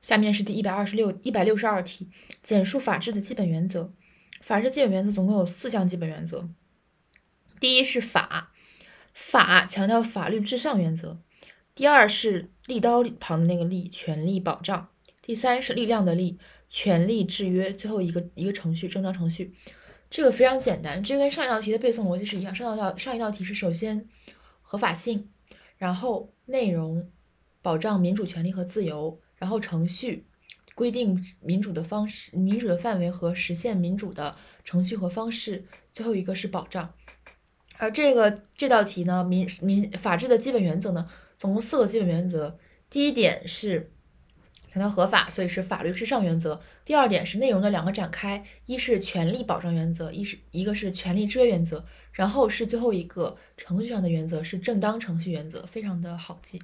下面是第一百二十六、一百六十二题，简述法治的基本原则。法治基本原则总共有四项基本原则。第一是法，法强调法律至上原则。第二是利刀旁的那个利，权利保障。第三是力量的力，权利制约。最后一个一个程序，正当程序。这个非常简单，这跟上一道题的背诵逻辑是一样。上一道上一道题是首先合法性，然后内容保障民主权利和自由。然后程序规定民主的方式、民主的范围和实现民主的程序和方式。最后一个是保障。而这个这道题呢，民民法治的基本原则呢，总共四个基本原则。第一点是强调合法，所以是法律至上原则。第二点是内容的两个展开，一是权利保障原则，一是一个是权利制约原则。然后是最后一个程序上的原则是正当程序原则，非常的好记。